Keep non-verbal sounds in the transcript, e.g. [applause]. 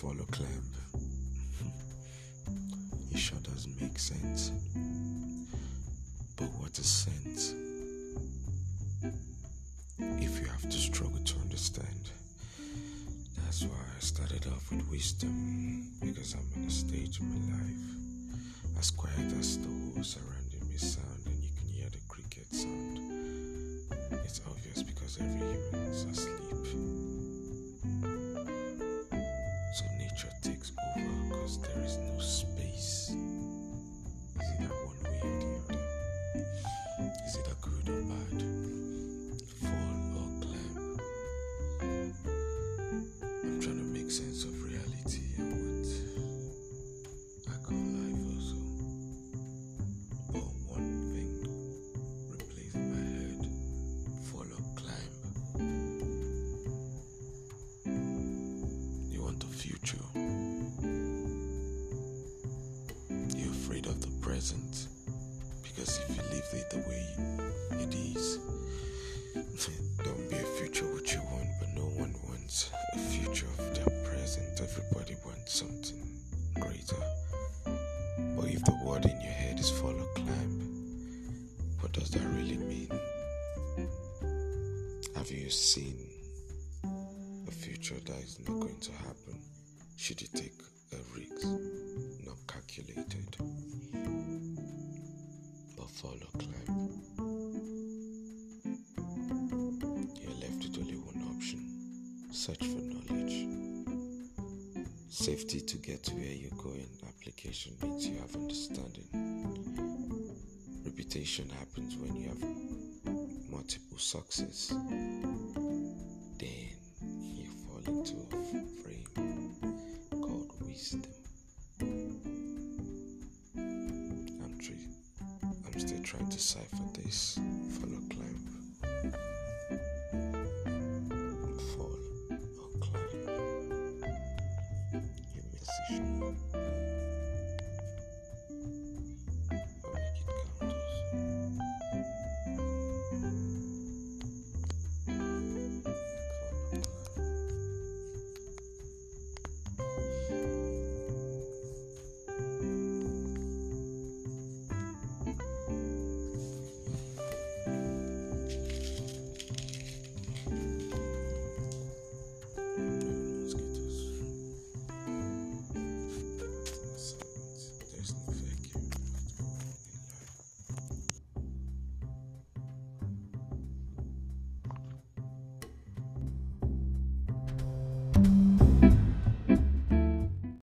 follow climb. [laughs] it sure doesn't make sense. But what is sense? If you have to struggle to understand. That's why I started off with wisdom because I'm in a stage in my life as quiet as the whole surrounding me sound and you can hear the cricket sound. It's obvious because every human is asleep. Future. You're afraid of the present because if you leave it the way it is, [laughs] don't be a future what you want, but no one wants a future of their present. Everybody wants something greater. But if the word in your head is follow climb, what does that really mean? Have you seen future that is not going to happen? Should you take a risk not calculated? But follow climb. You're left with only one option search for knowledge. Safety to get to where you're going. Application means you have understanding. Reputation happens when you have multiple success. To a frame called wisdom. I'm, three, I'm still trying to cipher this. Follow, climb. Fall or climb. Your musician.